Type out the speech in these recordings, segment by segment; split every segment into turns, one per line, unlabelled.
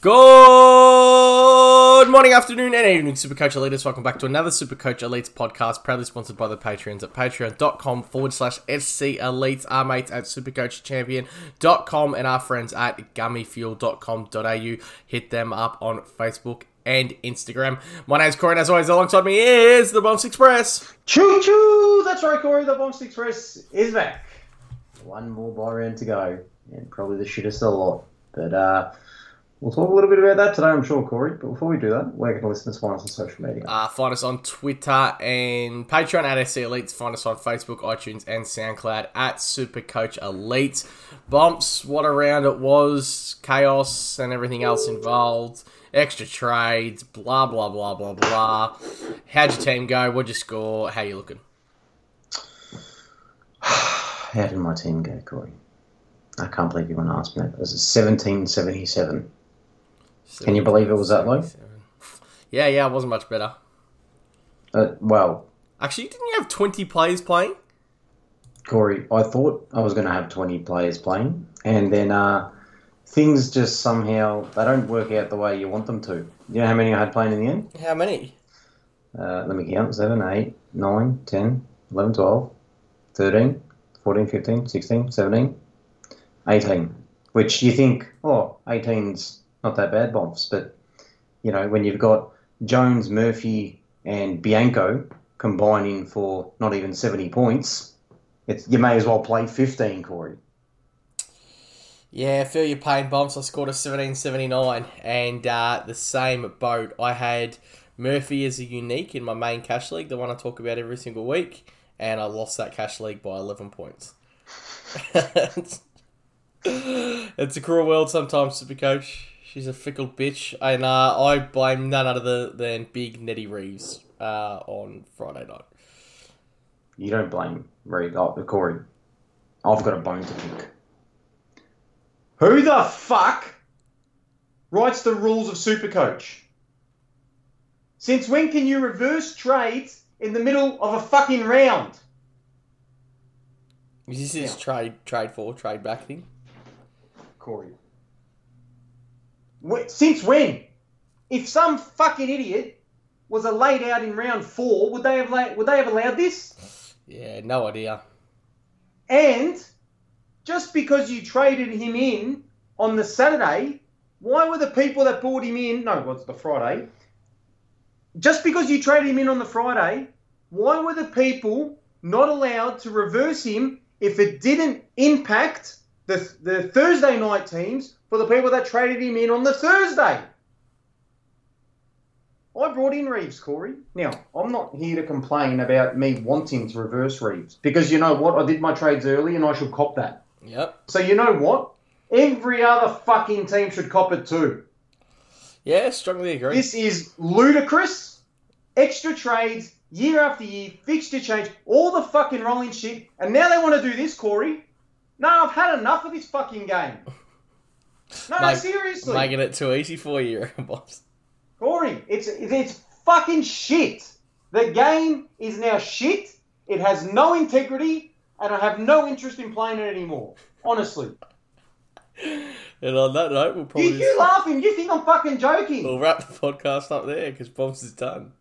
Good morning, afternoon, and evening, Supercoach Elites. Welcome back to another Supercoach Elites podcast, proudly sponsored by the Patreons at patreon.com forward slash SC Elites, our mates at supercoachchampion.com, and our friends at gummyfuel.com.au. Hit them up on Facebook and Instagram. My name's Corey, and as always, alongside me is the Bombs Express.
Choo choo! That's right, Corey. The Bombs Express is back. One more buy round to go, and probably the shittest of the lot. But uh, we'll talk a little bit about that today, I'm sure, Corey. But before we do that, where can listeners find us on social media?
Uh, find us on Twitter and Patreon at SC Elites. Find us on Facebook, iTunes, and SoundCloud at Supercoach Elite. Bumps, what a round it was, chaos and everything else involved, extra trades, blah, blah, blah, blah, blah. How'd your team go? What'd you score? How you looking?
How did my team go, Corey? I can't believe you want to ask me that. It was 1777. Can you believe it was that low?
Yeah, yeah, it wasn't much better.
Uh, well,
Actually, didn't you have 20 players playing?
Corey, I thought I was going to have 20 players playing, and then uh, things just somehow they don't work out the way you want them to. You know how many I had playing in the end?
How many?
Uh, let me count 7, 8, 9, 10, 11, 12, 13, 14, 15, 16, 17, 18. Which you think, oh, 18's not that bad, bombs. But, you know, when you've got Jones, Murphy, and Bianco combining for not even 70 points, you may as well play 15, Corey.
Yeah, feel your pain, Bumps. I scored a 1779 and uh, the same boat. I had Murphy as a unique in my main cash league, the one I talk about every single week, and I lost that cash league by 11 points. it's a cruel world sometimes, Supercoach. She's a fickle bitch, and uh, I blame none other than Big Nettie Reeves uh, on Friday night.
You don't blame Reed, oh, Corey. I've got a bone to pick. Who the fuck writes the rules of Supercoach? Since when can you reverse trades in the middle of a fucking round?
Is this his trade trade for trade back thing?
Corey. Since when? If some fucking idiot was a laid out in round four, would they have la- would they have allowed this?
Yeah, no idea.
And just because you traded him in on the Saturday, why were the people that bought him in? No, what's the Friday? Just because you traded him in on the Friday, why were the people not allowed to reverse him if it didn't impact the, the Thursday night teams for the people that traded him in on the Thursday? I brought in Reeves, Corey. Now, I'm not here to complain about me wanting to reverse Reeves because you know what? I did my trades early and I should cop that.
Yep.
So you know what? Every other fucking team should cop it too.
Yeah, strongly agree.
This is ludicrous. Extra trades, year after year, fixture change, all the fucking rolling shit. And now they want to do this, Corey. No, I've had enough of this fucking game. No,
Make-
seriously.
Making it too easy for you, boss.
Corey, it's it's fucking shit. The game is now shit. It has no integrity, and I have no interest in playing it anymore. Honestly.
And on that note, we'll probably
you
just,
laughing? You think I'm fucking joking?
we'll wrap the podcast up there because Bombs is done.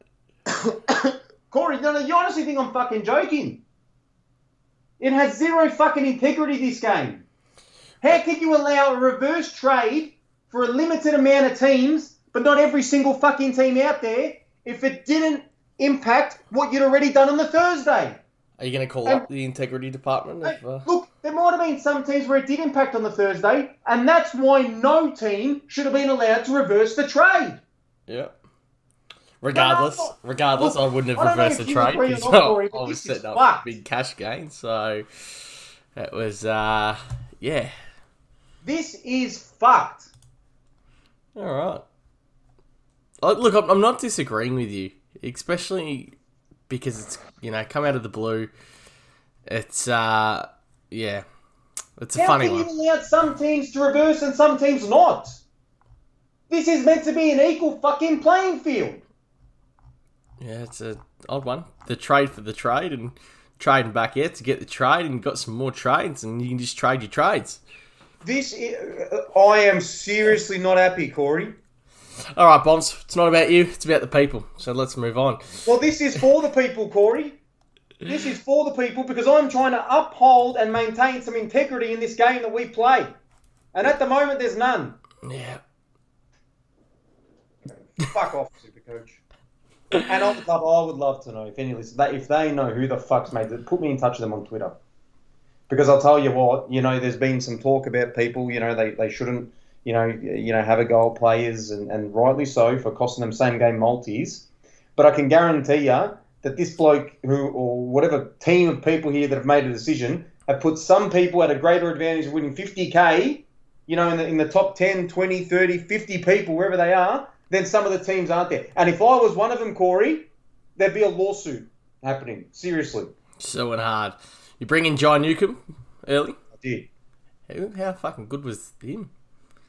Corey, no, no, you honestly think I'm fucking joking? It has zero fucking integrity, this game. How can you allow a reverse trade for a limited amount of teams, but not every single fucking team out there, if it didn't impact what you'd already done on the Thursday?
Are you going to call
Um,
up the integrity department? Of, uh...
Look, there might have been some teams where it did impact on the Thursday, and that's why no team should have been allowed to reverse the trade.
Yeah. Regardless,
No,
regardless,
look,
I wouldn't have
I
reversed the trade because
but
I was setting up
fucked.
big cash gain. So it was, uh, yeah.
This is fucked.
All right. Look, I'm, I'm not disagreeing with you, especially because it's you know come out of the blue. It's uh, yeah, it's a
How
funny
can
one.
you allow some teams to reverse and some teams not? This is meant to be an equal fucking playing field.
Yeah, it's a odd one. The trade for the trade and trading back here to get the trade and got some more trades and you can just trade your trades.
This i uh, I am seriously not happy, Corey.
All right, Bombs. It's not about you. It's about the people. So let's move on.
Well, this is for the people, Corey. This is for the people because I'm trying to uphold and maintain some integrity in this game that we play. And at the moment, there's none.
Yeah.
Fuck off, Supercoach. And I would love, I would love to know if any listen, if they know who the fuck's made it, put me in touch with them on Twitter. Because I'll tell you what, you know, there's been some talk about people, you know, they, they shouldn't, you know, you know, have a goal players, and, and rightly so for costing them same game multis. But I can guarantee you that this bloke who or whatever team of people here that have made a decision have put some people at a greater advantage of winning 50k, you know, in the, in the top 10, 20, 30, 50 people, wherever they are, than some of the teams aren't there. And if I was one of them, Corey, there'd be a lawsuit happening. Seriously.
So and hard. You bring in John Newcombe early.
I did.
How, how fucking good was him?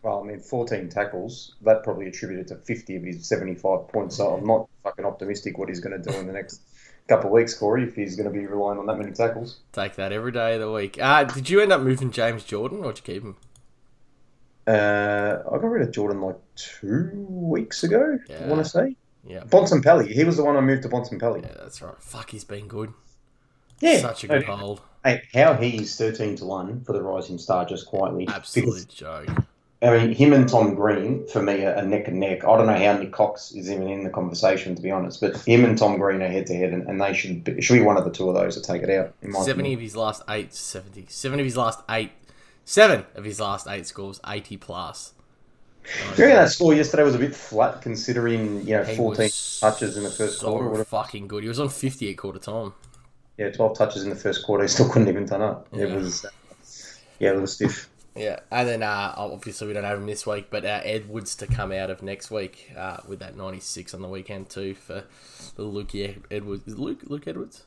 Well, I mean, 14 tackles. That probably attributed to 50 of his 75 points. So I'm not fucking optimistic what he's going to do in the next couple of weeks, Corey, if he's going to be relying on that many tackles.
Take that every day of the week. Uh, did you end up moving James Jordan or did you keep him?
Uh, I got rid of Jordan like two weeks ago, I
Yeah.
want to say.
Yeah.
Bontempelli. He was the one I moved to Bontempelli.
Yeah, that's right. Fuck, he's been good.
Yeah.
Such a good hold.
Hey, how he's 13 to 1 for the Rising Star just quietly.
Absolute joke.
I mean, him and Tom Green, for me, are, are neck and neck. I don't know how Nick Cox is even in the conversation, to be honest, but him and Tom Green are head to head, and and they should be, should be one of the two of those to take it out. In my
70
opinion.
of his last eight, 70. Seven of his last eight, seven of his last eight scores, 80 plus.
During that score yesterday was a bit flat considering, you know,
He
14 touches in the first
so
quarter?
fucking good. He was on 50 at quarter time.
Yeah, 12 touches in the first quarter. He still couldn't even turn up.
Yeah.
It was, yeah, a little stiff.
Yeah, and then uh, obviously we don't have him this week, but uh, Edwards to come out of next week uh, with that 96 on the weekend too for the Luke Edwards. Is it Luke Luke Edwards?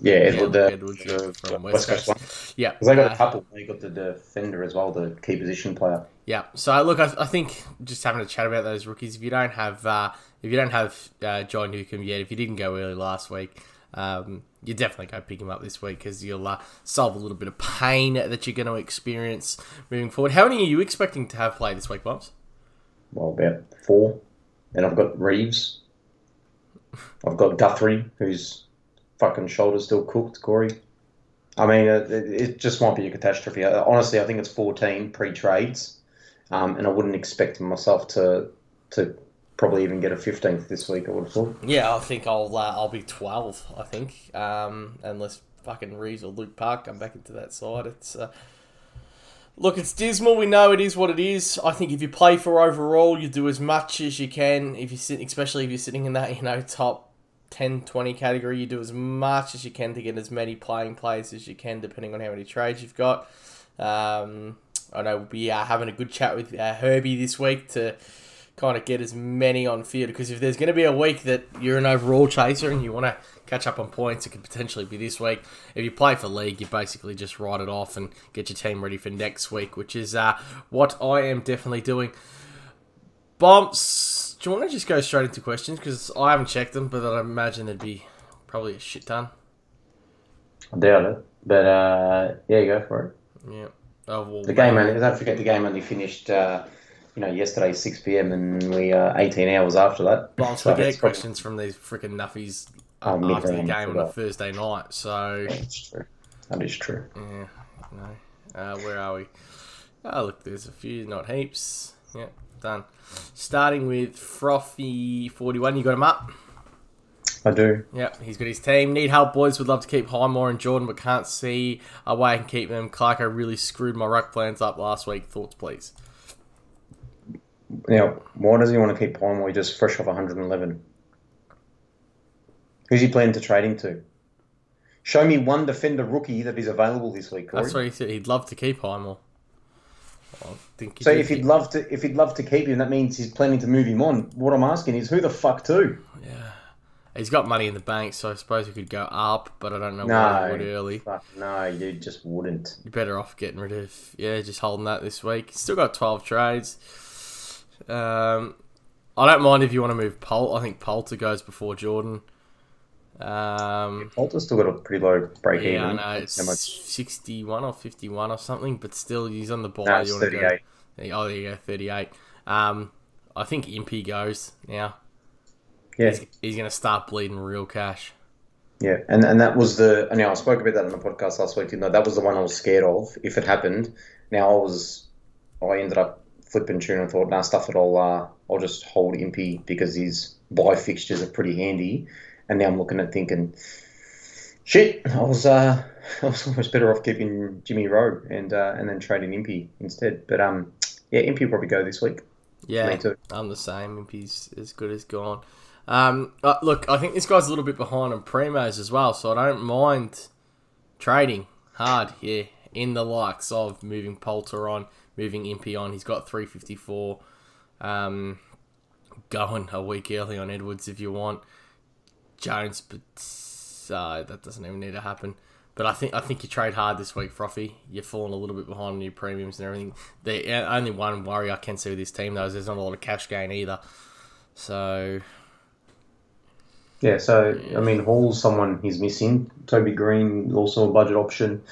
Yeah,
Yeah,
Edward,
Luke
uh,
Edwards
the
from
West Coast one.
Coast. Yeah,
Because they got
uh,
a couple. They got the defender as well, the key position player.
Yeah. So look, I, I think just having a chat about those rookies. If you don't have, uh, if you don't have uh, John Newcombe yet, if you didn't go early last week, um, you definitely go pick him up this week because you'll uh, solve a little bit of pain that you're going to experience moving forward. How many are you expecting to have play this week, Bumps?
Well, about four. And I've got Reeves. I've got Guthrie, whose fucking shoulder's still cooked, Corey. I mean, it, it just might be a catastrophe. Uh, Honestly, I think it's 14 pre trades. Um, and I wouldn't expect myself to to probably even get a 15th this week, I would have thought.
Yeah, I think I'll uh, I'll be twelve. I think, um, unless fucking Reeves or Luke Park come back into that side. It's uh, look, it's dismal. We know it is what it is. I think if you play for overall, you do as much as you can. If you sit, especially if you're sitting in that you know top 10, 20 category, you do as much as you can to get as many playing players as you can, depending on how many trades you've got. Um, I know we'll be having a good chat with uh, Herbie this week to kind of get as many on field because if there's going to be a week that you're an overall chaser and you want to catch up on points, it could potentially be this week. If you play for league, you basically just write it off and get your team ready for next week, which is uh, what I am definitely doing. Bumps, do you want to just go straight into questions because I haven't checked them, but I imagine there'd be probably a shit ton.
I doubt it. But uh, yeah, go for it.
Yeah. Oh, well,
The game only, don't forget the game only finished, uh, you know, yesterday 6 p.m. and we are 18 hours after that.
Bumps,
So
we get
it's probably-
questions from these freaking nuffies
Oh,
uh, after the game on a. Thursday night, so.
That's true. That is true.
Yeah, no. Uh, where are we? Oh, look, there's a few, not heaps. Yep, done. Starting with Frothy41, you got him up?
I do.
Yep, he's got his team. Need help, boys. Would love to keep Highmore and Jordan, but can't see a way I can keep them. Clarko really screwed my ruck plans up last week. Thoughts, please?
Now, why does he want to keep Palmer just fresh off 111? Who's he planning to trade him to? Show me one defender rookie that is available this week, Corey.
That's what he said. He'd love to keep Highmore. I think
So if he'd love to, if he'd love to keep him, that means he's planning to move him on. What I'm asking is, who the fuck to?
yeah. He's got money in the bank, so I suppose he could go up, but I don't know
No,
would early.
fuck, no, you just wouldn't.
You're better off getting rid of yeah, just holding that this week. Still got twelve trades. Um, I don't mind if you want to move Polt. I think Poulter goes before Jordan. Um,
Poulter's still got a pretty low break
yeah,
even.
I know it's
How much?
61 or 51 or something, but still he's on the ball.
No, it's
You wanna go-
38.
Oh, there you go, 38. Um, I think Impey goes now.
Yeah,
He's, he's going to start bleeding real cash.
yeah, and and that was the. And now I spoke about that on the podcast last week. Didn't I? That was the one I was scared of if it happened. Now I was, I ended up flipping tune and thought, nah, stuff it. I'll uh, I'll just hold Impey because his buy fixtures are pretty handy. And now I'm looking at thinking, shit, I was uh, I was almost better off keeping Jimmy Rowe and uh, and then trading Impey instead. But um, yeah, Impey will probably go this week.
Yeah,
Me too.
I'm the same. Impey's as good as gone. Um, uh, look, I think this guy's a little bit behind on primos as well, so I don't mind trading hard here in the likes of moving Poulter on, moving Impey on. He's got 354. Um, going a week early on Edwards if you want. Jones, but uh, that doesn't even need to happen. But I think I think you trade hard this week, Frothy. You're falling a little bit behind on your premiums and everything. The uh, only one worry I can see with this team though is there's not a lot of cash gain either. So
Yeah, so I mean, Hall's someone he's missing. Toby Greene also a budget option,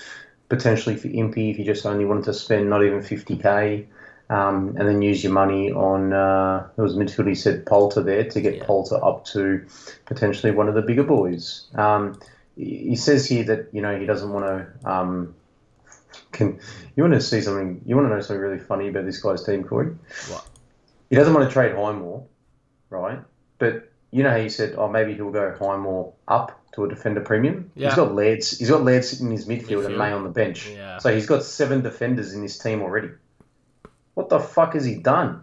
potentially for Impey if you just only wanted to spend not even fifty k, um, and then use your money on uh, there was midfield he said Poulter there to get
Yeah.
Poulter up to potentially one of the bigger boys. Um, he says here that you know he doesn't want to. Um, can you want to see something? You want to know something really funny about this guy's team, Corey?
What?
He doesn't want to trade Highmore, right? But you know how you said, oh, maybe he'll go Highmore up to a defender premium.
Yeah.
He's got Laird's. He's got Laird sitting in his midfield, and May on the bench.
Yeah.
So he's got seven defenders in his team already. What the fuck has he done?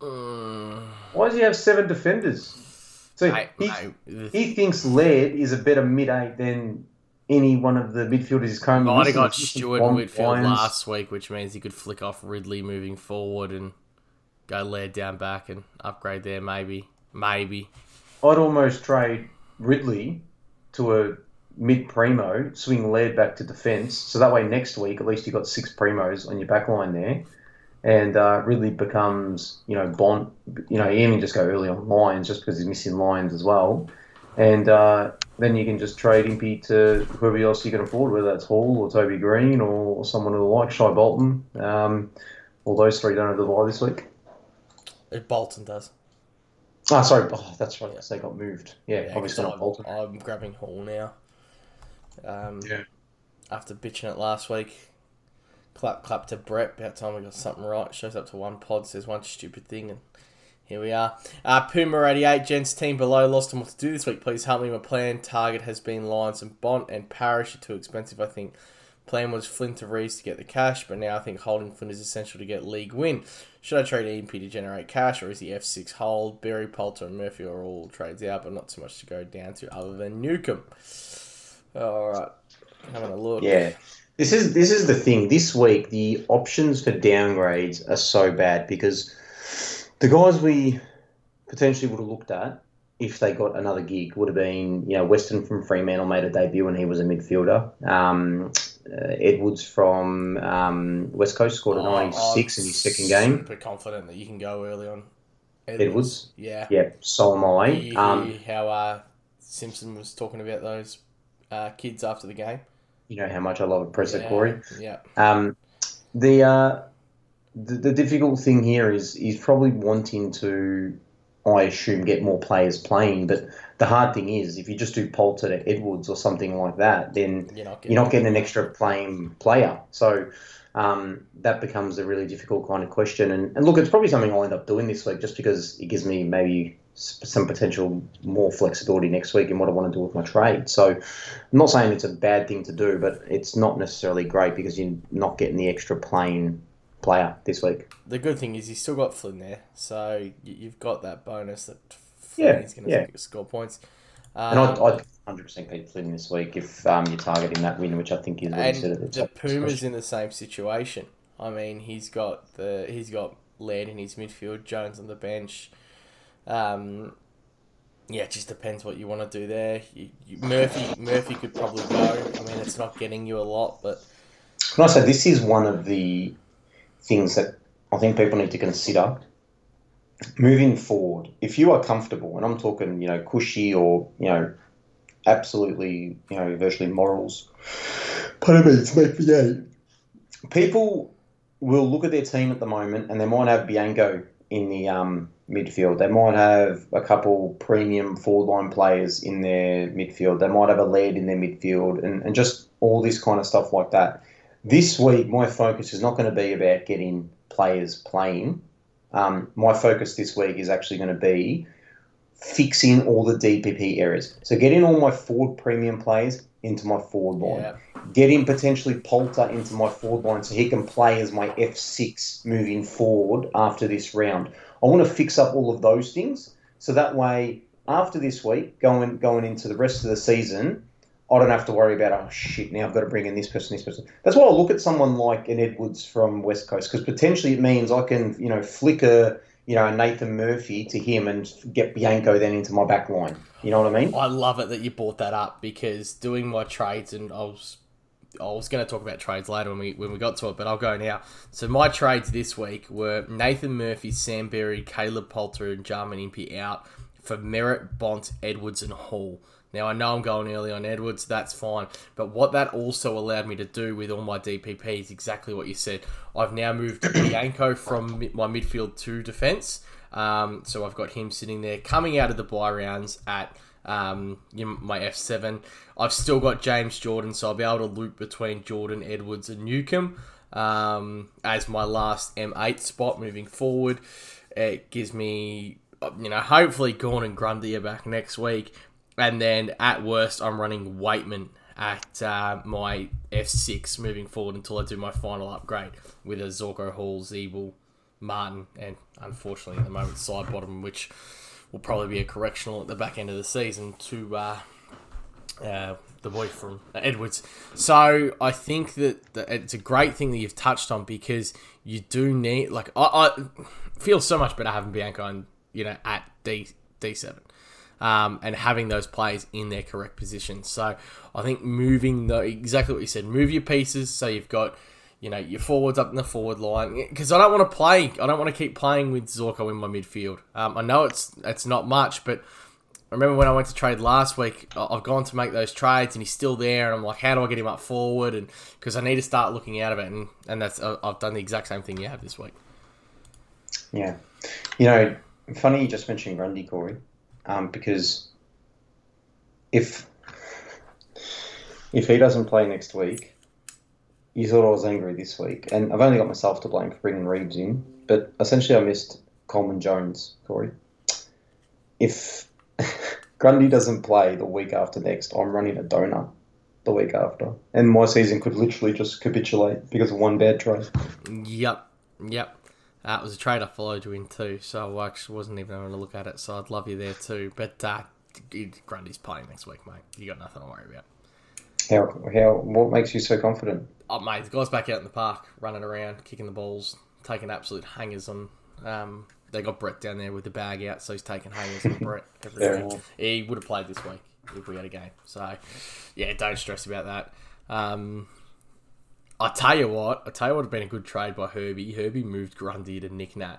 mm,
Why does he have seven defenders? So
mate,
he,
the-
he thinks Laird is a better mid eight than any one of the midfielders he's currently.
might have got Stewart in midfield last week, which means he could flick off Ridley moving forward and go Laird down back and upgrade there. Maybe, maybe.
I'd almost trade Ridley to a mid primo, swing Laird back to defence, so that way next week at least you've got six primos on your back line there, and uh, Ridley becomes you know Bond. You know, even just go early on Lyons just because he's missing Lyons as well, and uh, then you can just trade Impey to whoever else you can afford, whether that's Hall or Toby Greene or someone who like Shai Bolton. Um, all those three don't have the bye this week.
If Bolton does.
Ah, sorry. Oh, that's right. 'cause they got moved. Yeah,
Yeah,
obviously not Bolton.
I'm grabbing Hall now. Um,
Yeah.
After bitching it last week, clap clap to Brett. About time we got something right. Shows up to one pod, says one stupid thing, and here we are. Uh, Puma eighty eight, gents team below. Lost on what to do this week. Please help me. My plan target has been Lyons and Bont and Parish are too expensive. I think. Plan was Flint to Reeves to get the cash, but now I think holding Flint is essential to get league win. Should I trade Impey to generate cash, or is the F6 hold? Berry, Poulter, and Murphy are all trades out, but not too much to go down to other than Newcombe. All right, having a look.
Yeah. This is this is the thing. This week the options for downgrades are so bad because the guys we potentially would have looked at if they got another gig would have been, you know, Weston from Fremantle made a debut when he was a midfielder. Um, uh, Edwards from um, West Coast scored a
Oh,
96
I'm
in his second game.
Super confident that you can go early on.
Edwards.
Yeah.
Yeah, so am I.
You
Um,
how uh, Simpson was talking about those uh, kids after the game.
you know how much I love a presser,
yeah.
Corey.
Yeah.
Um, the, uh, the the difficult thing here is he's probably wanting to, I assume, get more players playing. But the hard thing is, if you just do Poulter to Edwards or something like that, then
You're not getting,
you're not getting an extra playing player. So um, that becomes a really difficult kind of question. And, and look, it's probably something I'll end up doing this week, just because it gives me maybe some potential more flexibility next week in what I want to do with my trade. So I'm not saying it's a bad thing to do, but it's not necessarily great because you're not getting the extra plane player this week.
The good thing is you still got Flynn there, so you've got that bonus that
Yeah,
Flynn is going to
yeah.
score points.
And
Um,
I'd, I'd 100% keep Flynn this week if um, you're targeting that win, which I think is what you
and
said at the
the. Puma's in the same situation. I mean, he's got the he's got Laird in his midfield, Jones on the bench. Um, yeah, it just depends what you want to do there. You, you, Murphy Murphy could probably go. I mean, it's not getting you a lot, but
Can I say this is one of the things that I think people need to consider moving forward. If you are comfortable, and I'm talking, you know, cushy or you know, absolutely, you know, virtually morals. Pardon me, to make the eight. People will look at their team at the moment and they might have Bianco in the um, midfield. They might have a couple premium forward line players in their midfield. They might have a lead in their midfield and, and just all this kind of stuff like that. This week, my focus is not going to be about getting players playing. Um, my focus this week is actually going to be fixing all the DPP errors. So getting all my forward premium players into my forward line.
Yeah.
Getting potentially Poulter into my forward line so he can play as my F6 moving forward after this round. I want to fix up all of those things so that way after this week, going going into the rest of the season, I don't have to worry about oh shit now I've got to bring in this person, this person. That's why I look at someone like an Edwards from West Coast because potentially it means I can you know flicker you know Nathan Murphy to him and get Bianco then into my back line. You know what I mean?
I love it that you brought that up because doing my trades and I was I was going to talk about trades later when we when we got to it, but I'll go now. So my trades this week were Nathan Murphy, Sam Berry, Caleb Poulter, and Jarman Impey out for Merrett, Bont, Edwards, and Hall. Now I know I'm going early on Edwards, that's fine. But what that also allowed me to do with all my DPP is exactly what you said. I've now moved Bianco from my midfield to defence. Um, so I've got him sitting there coming out of the bye rounds at um, my F7. I've still got James Jordan, so I'll be able to loop between Jordan, Edwards, and Newcombe um, as my last M8 spot moving forward. It gives me, you know, hopefully Gawn and Grundy are back next week. And then at worst, I'm running Waitman at uh, my F6 moving forward until I do my final upgrade with a Zorko Hall, Ziebell, Martin, and unfortunately at the moment side bottom, which will probably be a correctional at the back end of the season to uh, uh, the boy from Edwards. So I think that, that it's a great thing that you've touched on because you do need like I, I feel so much better having Bianco on you know at D D seven. Um, and having those players in their correct positions. So I think moving the exactly what you said, move your pieces so you've got you know your forwards up in the forward line because I don't want to play. I don't want to keep playing with Zorko in my midfield. Um, I know it's it's not much, but I remember when I went to trade last week, I've gone to make those trades and he's still there, and I'm like, how do I get him up forward? And because I need to start looking out of it, and and that's I've done the exact same thing you have this week.
Yeah. You know, funny you just mentioned Grundy, Corey, um, because if if he doesn't play next week, you thought I was angry this week, and I've only got myself to blame for bringing Reeves in, but essentially I missed Coleman Jones, Corey. If Grundy doesn't play the week after next, I'm running a donut the week after, and my season could literally just capitulate because of one bad trade.
Yep, yep. That was a trade I followed you in too, so I actually wasn't even going to look at it. So I'd love you there too. But uh, Grundy's playing next week, mate. You got nothing to worry about.
How how what makes you so confident?
Oh, mate, the guy's back out in the park, running around, kicking the balls, taking absolute hangers on. Um, they got Brett down there with the bag out, so he's taking hangers on Brett every week. He would have played this week if we had a game. So, yeah, don't stress about that. Um, I tell you what, I tell you what, would have been a good trade by Herbie. Herbie moved Grundy to Nic Nat.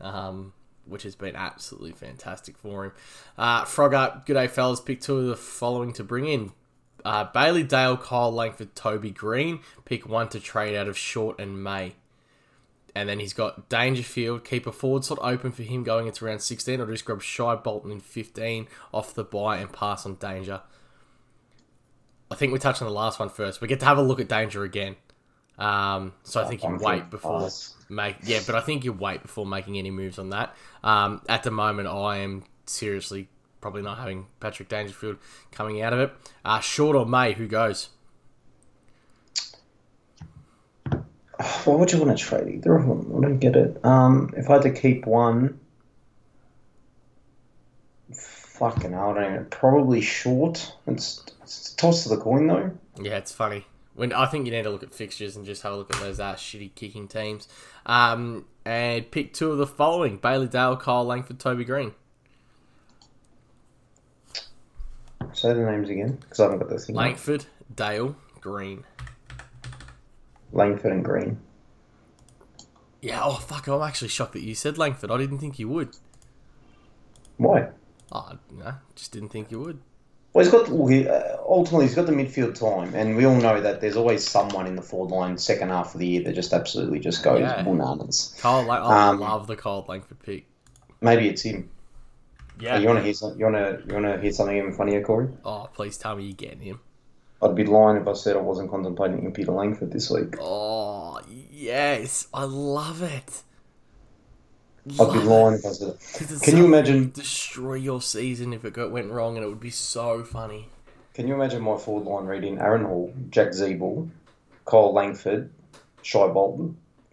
Um, which has been absolutely fantastic for him. Uh, Frog up, good day, fellas. Pick two of the following to bring in uh, Bailey Dale, Kyle Langford, Toby Greene. Pick one to trade out of Short and May. And then he's got Dangerfield, keep a forward slot open for him going into round 16, or just grab Shai Bolton in 15 off the buy and pass on Danger. I think we touched on the last one first. We get to have a look at Danger again. Um, so I think you wait before
pass.
make yeah, but I think you wait before making any moves on that. Um, at the moment, I am seriously probably not having Patrick Dangerfield coming out of it. Uh, Short or May, who goes?
Why would you want to trade either of them? I don't get it. Um, if I had to keep one, fucking hell, I don't even. Probably short. It's, it's a toss of the coin though.
Yeah, it's funny. When I think you need to look at fixtures and just have a look at those uh, shitty kicking teams. Um, and pick two of the following: Bailey Dale, Kyle Langford, Toby Greene.
Say the names again because I haven't got this thing. up.
Langford, Dale, Green.
Langford and Green.
Yeah. Oh fuck! I'm actually shocked that you said Langford. I didn't think you would.
Why?
Oh no, just didn't think you would.
Well, he's got uh, ultimately he's got the midfield time, and we all know that there's always someone in the forward line second half of the year that just absolutely just goes
Yeah.
bananas.
Like, I
Um,
love the Cole Langford pick.
Maybe it's him.
Yeah.
You want to hear some, you want to you want to hear something even funnier, Corey?
Oh, please tell me you're getting him.
I'd be lying if I said I wasn't contemplating in Peter Langford this week.
Oh, yes. I love it.
I'd be
Love it.
lying if I said it. Can you imagine-
destroy your season if it got, went wrong, and it would be so funny.
Can you imagine my forward line reading Aaron Hall, Jack Ziebell, Kyle Langford, Shai Bolton?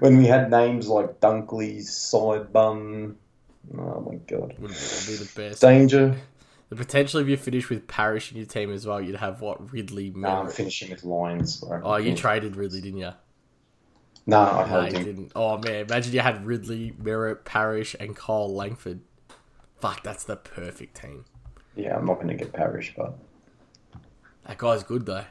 when we had names like Dunkley, Sidebum. Oh my god.
Would would be the best.
Danger.
The potential if you finish with Parish in your team as well, you'd have what Ridley.
No, I'm finishing with Lyons. Bro.
oh, you traded Ridley, didn't you?
No, I
No,
held
you
him.
didn't. Oh man, imagine you had Ridley, Merrett, Parish, and Cole Langford. Fuck, that's the perfect team.
Yeah, I'm not going to get Parish, but
That guy's good though.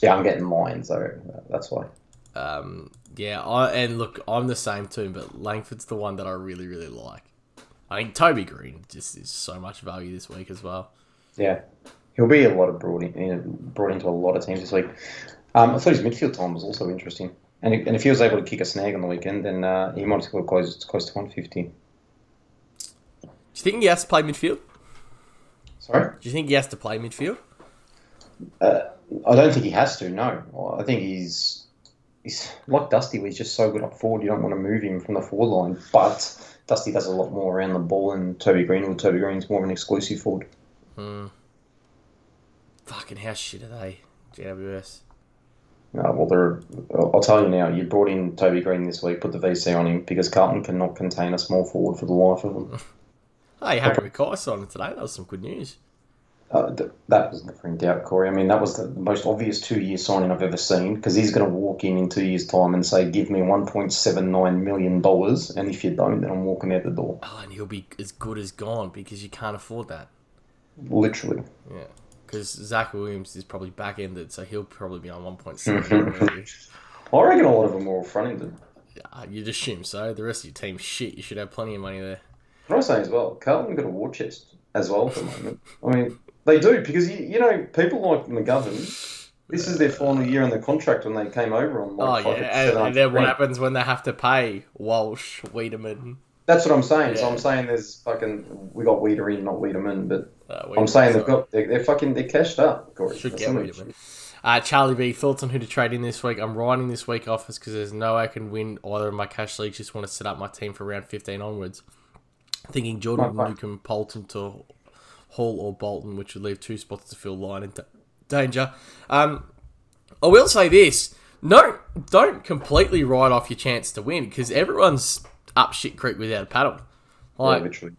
yeah, I'm getting Lyons, so that's why.
Um, yeah, I, and look, I'm the same too, but Langford's the one that I really, really like. I think Toby Greene just is so much value this week as well.
Yeah, he'll be a lot of brought in, brought into a lot of teams this week. Um, I thought his midfield time was also interesting, and if, and if he was able to kick a snag on the weekend, then uh, he might score close close to 150.
Do you think he has to play midfield?
Sorry,
Do you think he has to play midfield?
uh, I don't think he has to. No, I think he's he's like Dusty, where he's just so good up forward. You don't want to move him from the forward line, but Dusty does a lot more around the ball than Toby Greene. Or Toby Greene's more of an exclusive forward.
Hmm. Fucking how shit are they? GWS.
Uh, well, they're, I'll tell you now. You brought in Toby Greene this week, put the VC on him because Carlton cannot contain a small forward for the life of them.
Hey, Harry McKay signed today. That was some good news.
Uh, th- that was never in doubt, Corey. I mean, that was the most obvious two-year signing I've ever seen because he's going to walk in in two years' time and say, "Give me 1.79 million dollars," and if you don't, then I'm walking out the door.
Oh, and he'll be as good as gone because you can't afford that.
Literally.
Yeah. Because Zac Williams is probably back ended, so he'll probably be on 1.7.
I reckon a lot of them are all front-ended.
yeah, you'd assume so. The rest of your team's shit. You should have plenty of money there.
Can I say as well, Carlton got a war chest as well at the moment. I mean, they do because you, you know people like McGovern. This is their final year on the contract when they came over on.
Oh, yeah. And, and then what happens when they have to pay Walsh, Wiedemann?
That's what I'm saying. So I'm saying there's fucking we got Weeder in, not Weederman, but
Uh,
I'm
Wiedemann,
saying they've got they're, they're fucking they're cashed up. Corey.
Should
That's
get
I'm
Wiedemann. Uh, Charlie B, thoughts on who to trade in this week? I'm riding this week off because there's no way I can win either of my cash leagues. Just want to set up my team for round 15 onwards. Thinking Jordan
right.
Newcombe, Bolton to Hall or Bolton, which would leave two spots to fill line in da- danger. Um, I will say this: no, don't completely write off your chance to win because everyone's up shit creek without a paddle.
Yeah, literally.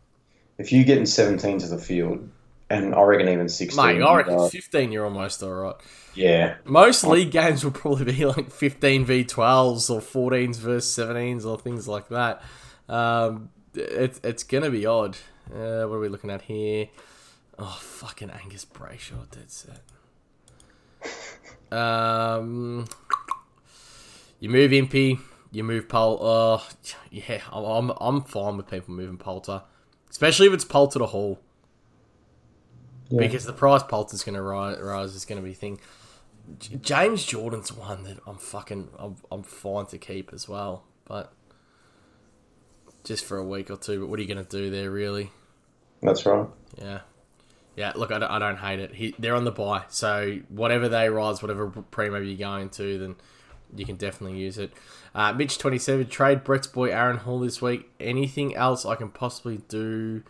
If you get in 17 to the field, and I reckon even 16,
mate, I reckon
uh,
15 you're almost alright.
yeah,
Most league games will probably be like 15 v 12s or 14s versus 17s or things like that. Um, it's it's gonna be odd. Uh, what are we looking at here? Oh, fucking Angus Brayshaw, dead set. Um, you move Impey, you move. Oh, yeah, I'm, I'm fine with people moving Poulter, especially if it's Poulter to Hall
Yeah.
because the price Poulter's going to rise, rise is going to be thing. James Jordan's one that I'm fucking I'm, I'm fine to keep as well, but just for a week or two. But what are you going to do there, really?
that's right.
Yeah, yeah. Look, I don't, I don't hate it. He, they're on the buy, so whatever they rise, whatever premium you're going to, then you can definitely use it. Uh, Mitch twenty seven trade Brett's boy Aaron Hall this week. Anything else I can possibly do?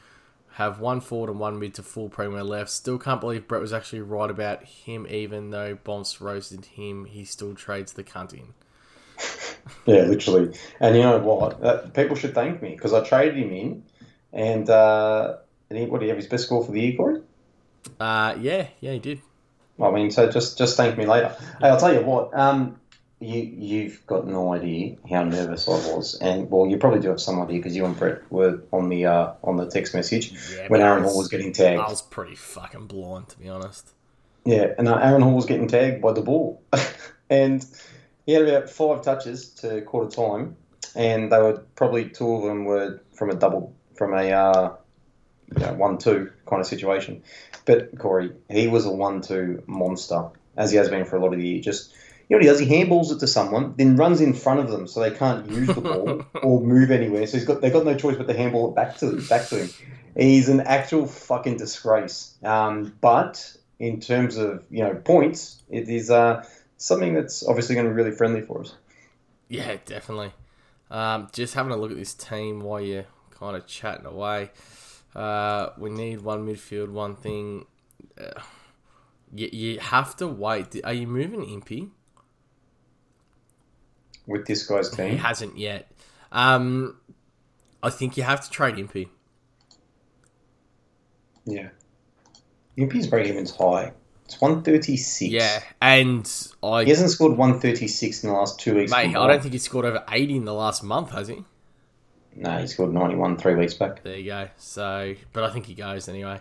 Have one forward and one mid to full premium left. Still can't believe Brett was actually right about him, even though Bonds roasted him. He still trades the cunt in.
Yeah, literally. And you know what? Uh, people should thank me because I traded him in, and uh, and he, what do you have his best score for the year, Corey?
Uh, yeah, yeah, he did.
I mean, so just just thank me later. Hey, I'll tell you what. Um, you you've got no idea how nervous I was, and well, you probably do have some idea because you and Brett were on the uh, on the text message
Yeah,
when Aaron Hall was getting tagged.
I was pretty fucking blind, to be honest.
Yeah, and uh, Aaron Hall was getting tagged by the ball, and he had about five touches to quarter time, and they were probably two of them were from a double from a uh, you know, one-two kind of situation. But Corey, he was a one-two monster, as he has been for a lot of the year. Just you know what he does? He handballs it to someone, then runs in front of them so they can't use the ball or move anywhere. So he's got they've got no choice but to handball it back to back to him. He's an actual fucking disgrace. Um, but in terms of you know points, it is uh, something that's obviously going to be really friendly for us.
Yeah, definitely. Um, just having a look at this team while you're kind of chatting away. Uh, we need one midfield, one thing. Uh, you, you have to wait. Are you moving Impey?
With this guy's team?
He hasn't yet. Um, I think you have to trade Impey.
yeah. Impey's break even's high. It's one thirty six.
Yeah, and I,
He hasn't scored one thirty six in the last two weeks.
mate, I don't think he scored over eighty in the last month, has he?
No, he scored ninety one three weeks back.
There you go. So, but I think he goes anyway.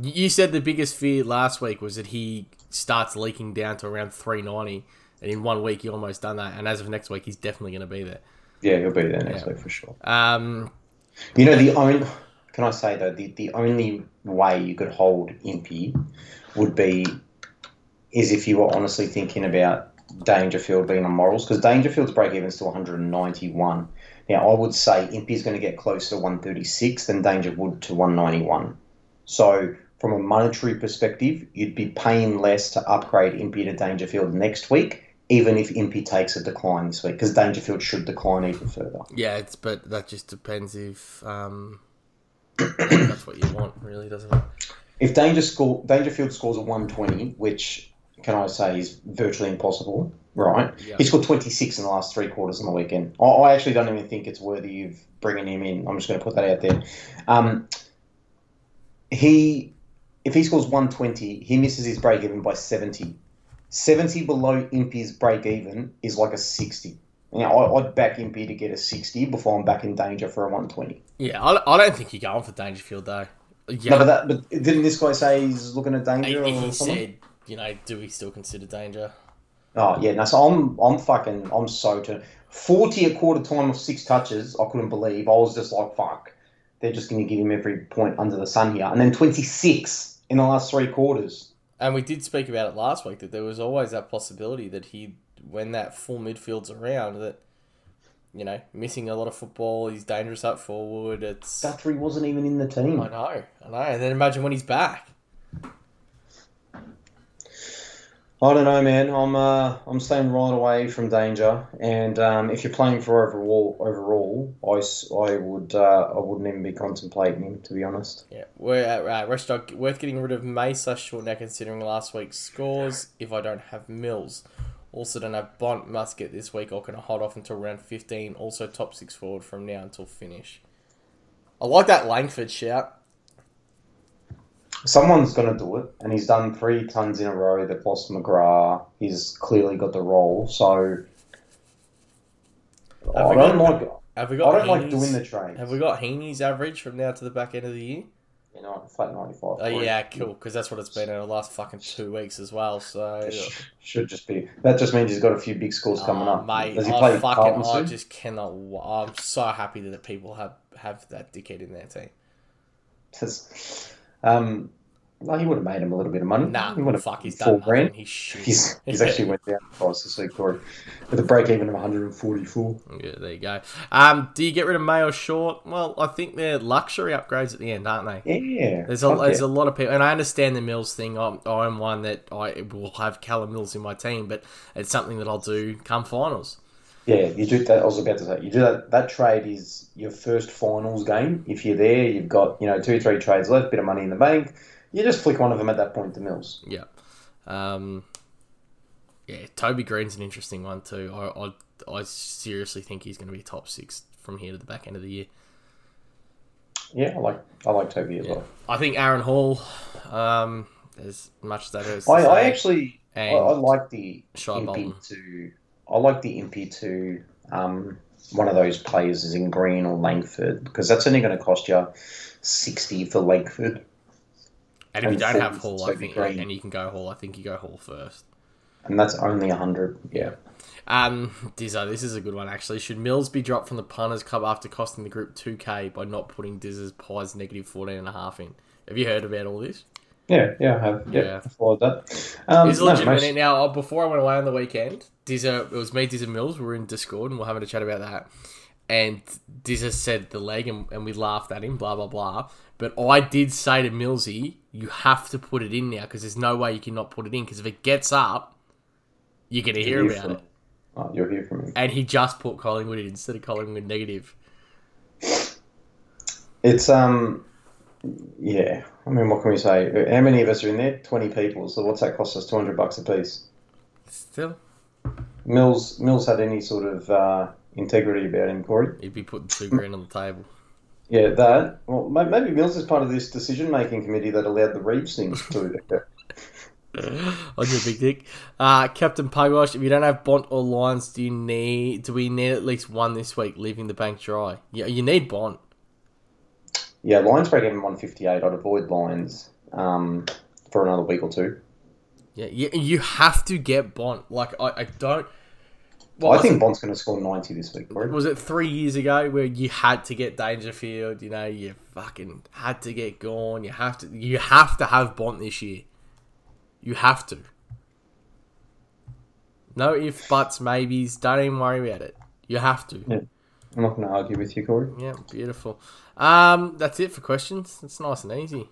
You said the biggest fear last week was that he starts leaking down to around 390, and in one week he almost done that. And as of next week, he's definitely going to be there.
Yeah, he'll be there next
Yeah.
week for sure.
Um,
You know, the only can I say though, the, the only way you could hold Impey would be is if you were honestly thinking about Dangerfield being on morals, because Dangerfield's break even's to 191. Now, I would say Impey's going to get closer to 136 than Danger would to 191. So, from a monetary perspective, you'd be paying less to upgrade Impey to Dangerfield next week, even if Impey takes a decline this week, because Dangerfield should decline even further.
yeah, it's but that just depends if um, that's what you want, really, doesn't it?
If Danger score, Dangerfield scores a 120, which can I say is virtually impossible, right?
Yeah.
He scored 26 in the last three quarters on the weekend. I, I actually don't even think it's worthy of bringing him in. I'm just going to put that out there. Um, he, if he scores 120, he misses his break even by 70. 70 below Impey's break even is like a 60. Now, I, I'd back Impey to get a 60 before I'm back in danger for a 120.
Yeah, I, I don't think you're going for Dangerfield though. Yeah,
No, but that, but didn't this guy say he's looking at danger
he,
or
he
something?
said, you know, do we still consider danger?
Oh yeah, no. So I'm I'm fucking I'm so turned. Forty a quarter time of six touches. I couldn't believe. I was just like, fuck. They're just going to give him every point under the sun here, and then twenty six in the last three quarters.
And we did speak about it last week that there was always that possibility that he, when that full midfield's around, that you know, missing a lot of football, he's dangerous up forward. It's
Guthrie wasn't even in the team.
I know, I know. And then imagine when he's back.
I don't know, man. I'm uh, I'm staying right away from danger, and um, if you're playing for overall, overall, I, I would uh, I wouldn't even be contemplating him to be honest.
Yeah, we're at uh, Rest Dog. Worth getting rid of May slash short now considering last week's scores. If I don't have Mills, also don't have Bont. Must get this week. Or can I hold off until round fifteen? Also top six forward from now until finish. I like that Langford shout.
Someone's going to do it, and he's done three tons in a row. They've lost McGrath. He's clearly got the role, so
Have
I don't
got-
like.
Have we got I
don't like doing the trades.
Have we got Heeney's average from now to the back end of the year?
You know, flat ninety five.
Oh yeah, cool. Because that's what it's been in the last fucking two weeks as well. So.
Should just be. That just means he's got a few big scores coming
Oh,
up.
mate.
Does he
I
play
fucking, I just cannot. I'm so happy that people have have that dickhead in their team.
Just- um, well, he would have made him a little bit of money.
Nah,
he would have
fuck, he's
four
done
grand.
He's.
He's, he's actually went down in price this week, Corey, with a break even of 144.
Yeah, there you go. Um, do you get rid of May or Short? Well, I think they're luxury upgrades at the end, aren't they?
Yeah,
There's a there's
yeah.
a lot of people, and I understand the Mills thing. I'm, I'm one that I will have Callum Mills in my team, but it's something that I'll do come finals.
Yeah, you do that. I was about to say, you do that. That trade is your first finals game. If you're there, you've got you know two, three trades left, bit of money in the bank. You just flick one of them at that point to Mills.
Yeah. Um, yeah, Toby Greene's an interesting one too. I, I, I seriously think he's going to be top six from here to the back end of the year.
Yeah, I like I like Toby as well.
I think Aaron Hall, um, as much as that is,
I, I actually I,
and
I like the Shai
Bolton.
to I like the MP2. um, one of those players is in Green or Langford because that's only going to cost you sixty for Langford.
And if you don't have
Hall,
I think,
Green.
and you can go Hall, I think you go Hall first.
and that's only hundred. Yeah.
Um, Dizzo, this is a good one actually. Should Mills be dropped from the punters club after costing the group 2k by not putting Diz's pies negative 14 and a half in? Have you heard about all this?
Yeah, yeah, I have. Yeah,
Yeah.
Followed that. Um,
It's
no,
legitimate.
most-
Now, uh, before I went away on the weekend, Dizza, it was me, Dizza Mills. We were in Discord and we are having a chat about that. And Dizza said the leg, and, and we laughed at him, blah, blah, blah. But I did say to Millsy, you have to put it in now because there's no way you can not put it in because if it gets up, you're going to hear about it.
Oh, you'll hear from him.
And he just put Collingwood in instead of Collingwood negative.
It's um, yeah. I mean, what can we say? How many of us are in there? Twenty people. So what's that cost us? Two hundred bucks a piece.
Still,
Mills Mills had any sort of uh, integrity about him, Corey?
he'd be putting two grand on the table.
Yeah, that. Well, maybe Mills is part of this decision-making committee that allowed the Reeves things to occur.
on your big dick. Uh, Captain Pugwash, if you don't have Bont or Lyons, do you need do we need at least one this week, leaving the bank dry? Yeah, you need Bont.
Yeah, Lyons break even one fifty-eight. I'd avoid Lyons um, for another week or two.
Yeah, you, you have to get Bont. Like I, I don't.
Well,
I
think
it,
Bont's going to score ninety this week, Corey.
was it three years ago where you had to get Dangerfield? You know, you fucking had to get Gawn. You have to. You have to have Bont this year. You have to. No ifs, buts, maybes. Don't even worry about it. You have to.
Yeah. I'm not going to argue with you, Corey.
Yeah, beautiful. Um, that's it for questions. It's nice and easy.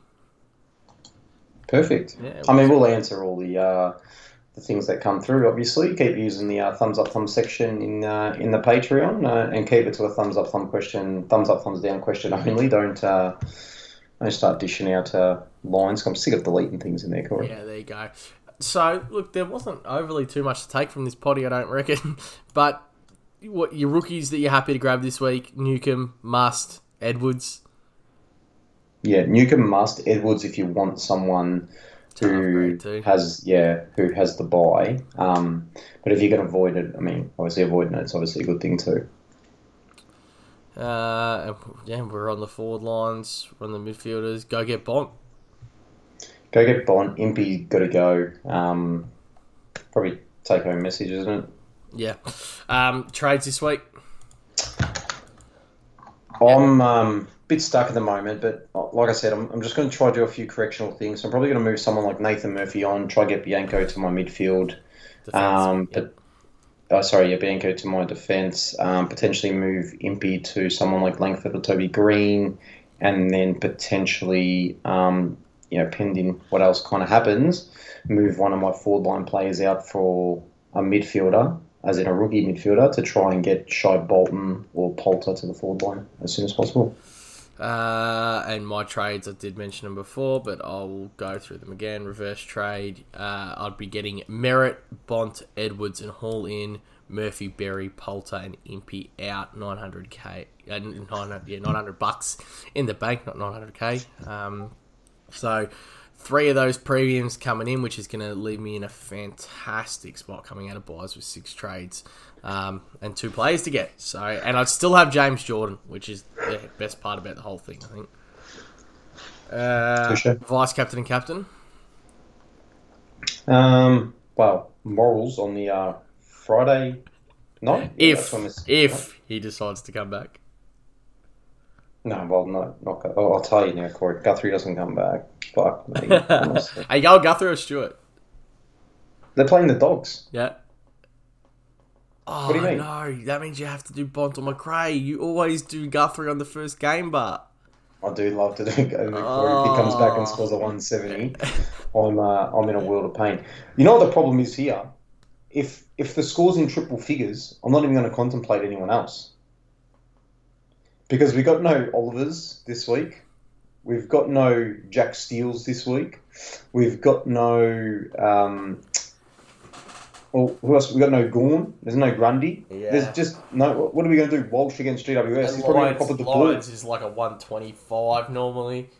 Perfect.
Yeah,
I mean, we'll answer all the uh, the things that come through. Obviously, keep using the uh, thumbs up, thumbs section in uh, in the Patreon, uh, and keep it to a thumbs up, thumb question, thumbs up, thumbs down question only. Don't uh, don't start dishing out uh, lines. I'm sick of deleting things in there, Corey.
Yeah, there you go. So, look, there wasn't overly too much to take from this potty, I don't reckon. But what your rookies that you're happy to grab this week? Newcombe, Must, Edwards.
Yeah, Newcombe must Edwards if you want someone who has yeah who has the buy. Um, but if you can avoid it, I mean, obviously avoiding it's obviously a good thing too.
Uh, and, yeah, we're on the forward lines, we're on the midfielders. Go get Bont.
Go get Bont. Impey got to go. Um, probably take home message, isn't it?
Yeah. Um, trades this week.
I'm um, bit stuck at the moment, but like I said, I'm, I'm just going to try to do a few correctional things. I'm probably going to move someone like Nathan Murphy on, try get Bianco to my midfield.
Defense.
Um, but uh, sorry, yeah, Bianco to my defence. Um, potentially move Impey to someone like Langford or Toby Greene, and then potentially, um, you know, pending what else kind of happens, move one of my forward line players out for a midfielder, as in a rookie midfielder, to try and get Shai Bolton or Poulter to the forward line as soon as possible.
Uh, and my trades, I did mention them before, but I'll go through them again. Reverse trade, uh, I'd be getting Merrett, Bont, Edwards, and Hall in. Murphy, Berry, Poulter, and Impey out. 900k, uh, 900, yeah, 900 bucks in the bank, not 900k. Um, so three of those premiums coming in, which is going to leave me in a fantastic spot coming out of buys with six trades um, and two players to get. So, and I'd still have James Jordan, which is the best part about the whole thing, I think. Uh,
sure.
Vice captain and captain.
Um, well, morals on the uh, Friday night. Yeah,
If if he decides to come back,
No, well, no, not. Gu- Oh, I'll tell you now, Corey. Guthrie doesn't come back. Fuck me.
hey, go Guthrie or Stewart?
They're playing the dogs.
Yeah. Oh
What do you mean?
no, that means you have to do Bont or Macrae. You always do Guthrie on the first game, but
I do love to do go Corey. If he comes back and
Oh.
scores a 170, I'm uh, I'm in a world of pain. You know what the problem is here? If if the score's in triple figures, I'm not even going to contemplate anyone else. Because we got no Olivers this week. We've got no Jack Steeles this week. We've got no. Um, well, who else? We've got no Gawn. There's no Grundy.
Yeah.
There's just no. What are we going to do? Walsh against GWS. He's probably going to pop at the ball.
Is like a 125 normally.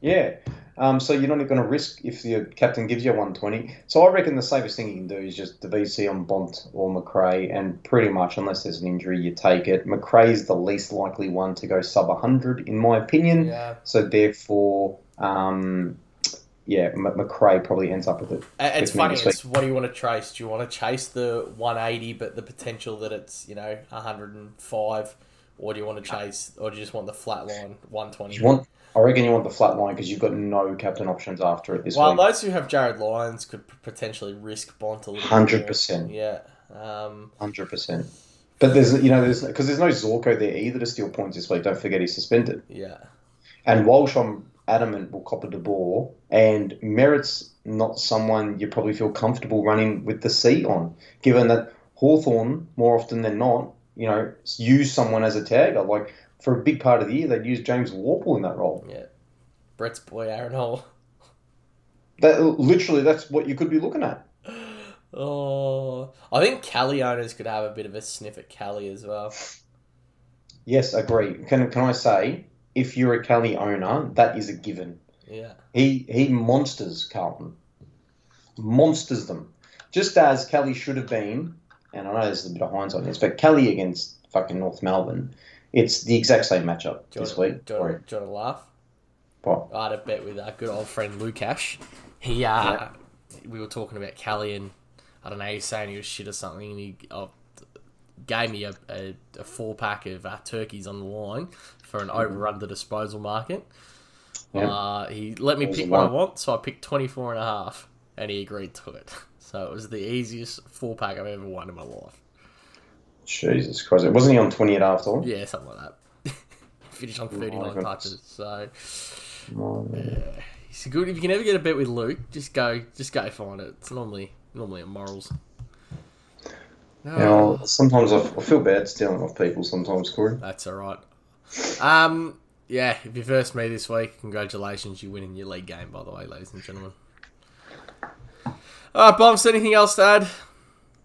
Yeah. Um, so you're not going to risk if your captain gives you a 120. So I reckon the safest thing you can do is just the VC on Bont or Macrae, and pretty much, unless there's an injury, you take it. Macrae's the least likely one to go sub 100, in my opinion.
Yeah.
So therefore, um, yeah, M- Macrae probably ends up with it.
It's
with
funny. It's what do you want to chase? Do you want to chase the 180, but the potential that it's you know 105, or do you want to chase, or do you just want the flat line 120?
You want, I reckon you want the flat line because you've got no captain options after it this
well,
week.
Well, those who have Jarryd Lyons could potentially risk Bont a little.
100%.
Yeah. Um,
Hundred percent. But there's you know there's because there's no Zorko there either to steal points this week. Don't forget he's suspended.
yeah.
And Walsh, I'm adamant will cop a de ball. And Merrett's not someone you probably feel comfortable running with the C on, given that Hawthorn more often than not, you know, use someone as a tagger. Like for a big part of the year, they'd use James Worpel in that role.
Yeah. Brett's boy, Aaron Hall.
That literally, that's what you could be looking at.
Oh, I think Kelly owners could have a bit of a sniff at Kelly as well.
Yes, agree. Can can I say, if you're a Kelly owner, that is a given.
Yeah.
He he monsters Carlton, monsters them, just as Kelly should have been. And I know there's a bit of hindsight on this, but Kelly against fucking North Melbourne, it's the exact same matchup
Do
this week.
do you want, do you want to laugh?
What?
I had a bet with our good old friend Lukash. He, uh, we were talking about Kelly and I don't know, he was saying he was shit or something, and he uh, gave me a, a, a four pack of uh, turkeys on the line for an over under disposal market.
Yeah.
Uh, he let me pick what I want, so I picked 24 and a half, and he agreed to it. So it was the easiest four pack I've ever won in my life.
Jesus Christ! It wasn't he on twenty at half time?
Yeah, something like that. Finished on 39
goodness.
touches, so.
Oh, man.
It's good if you can ever get a bet with Luke. Just go, just go find it. It's normally normally a morals. No,
You know, sometimes I, I feel bad stealing off people. Sometimes, Corey.
that's all right. Um, yeah. If you first me this week, congratulations, you winning your league game. By the way, ladies and gentlemen. All right, Bombs. Anything else to add?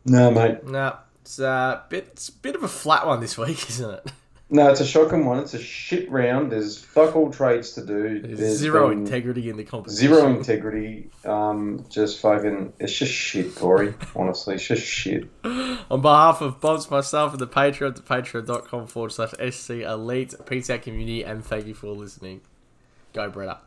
No, mate.
No. It's a bit, it's a bit of a flat one this week, isn't it?
No, it's a shocking one. It's a shit round. There's fuck all trades to do.
There's
There's
zero integrity in the competition.
Zero integrity. Um, just fucking. It's just shit, Corey. Honestly, it's just shit.
On behalf of Bobs, myself, and the Patreon, to patreon.com forward slash SC Elite, peace out community, and thank you for listening. Go, Bretta.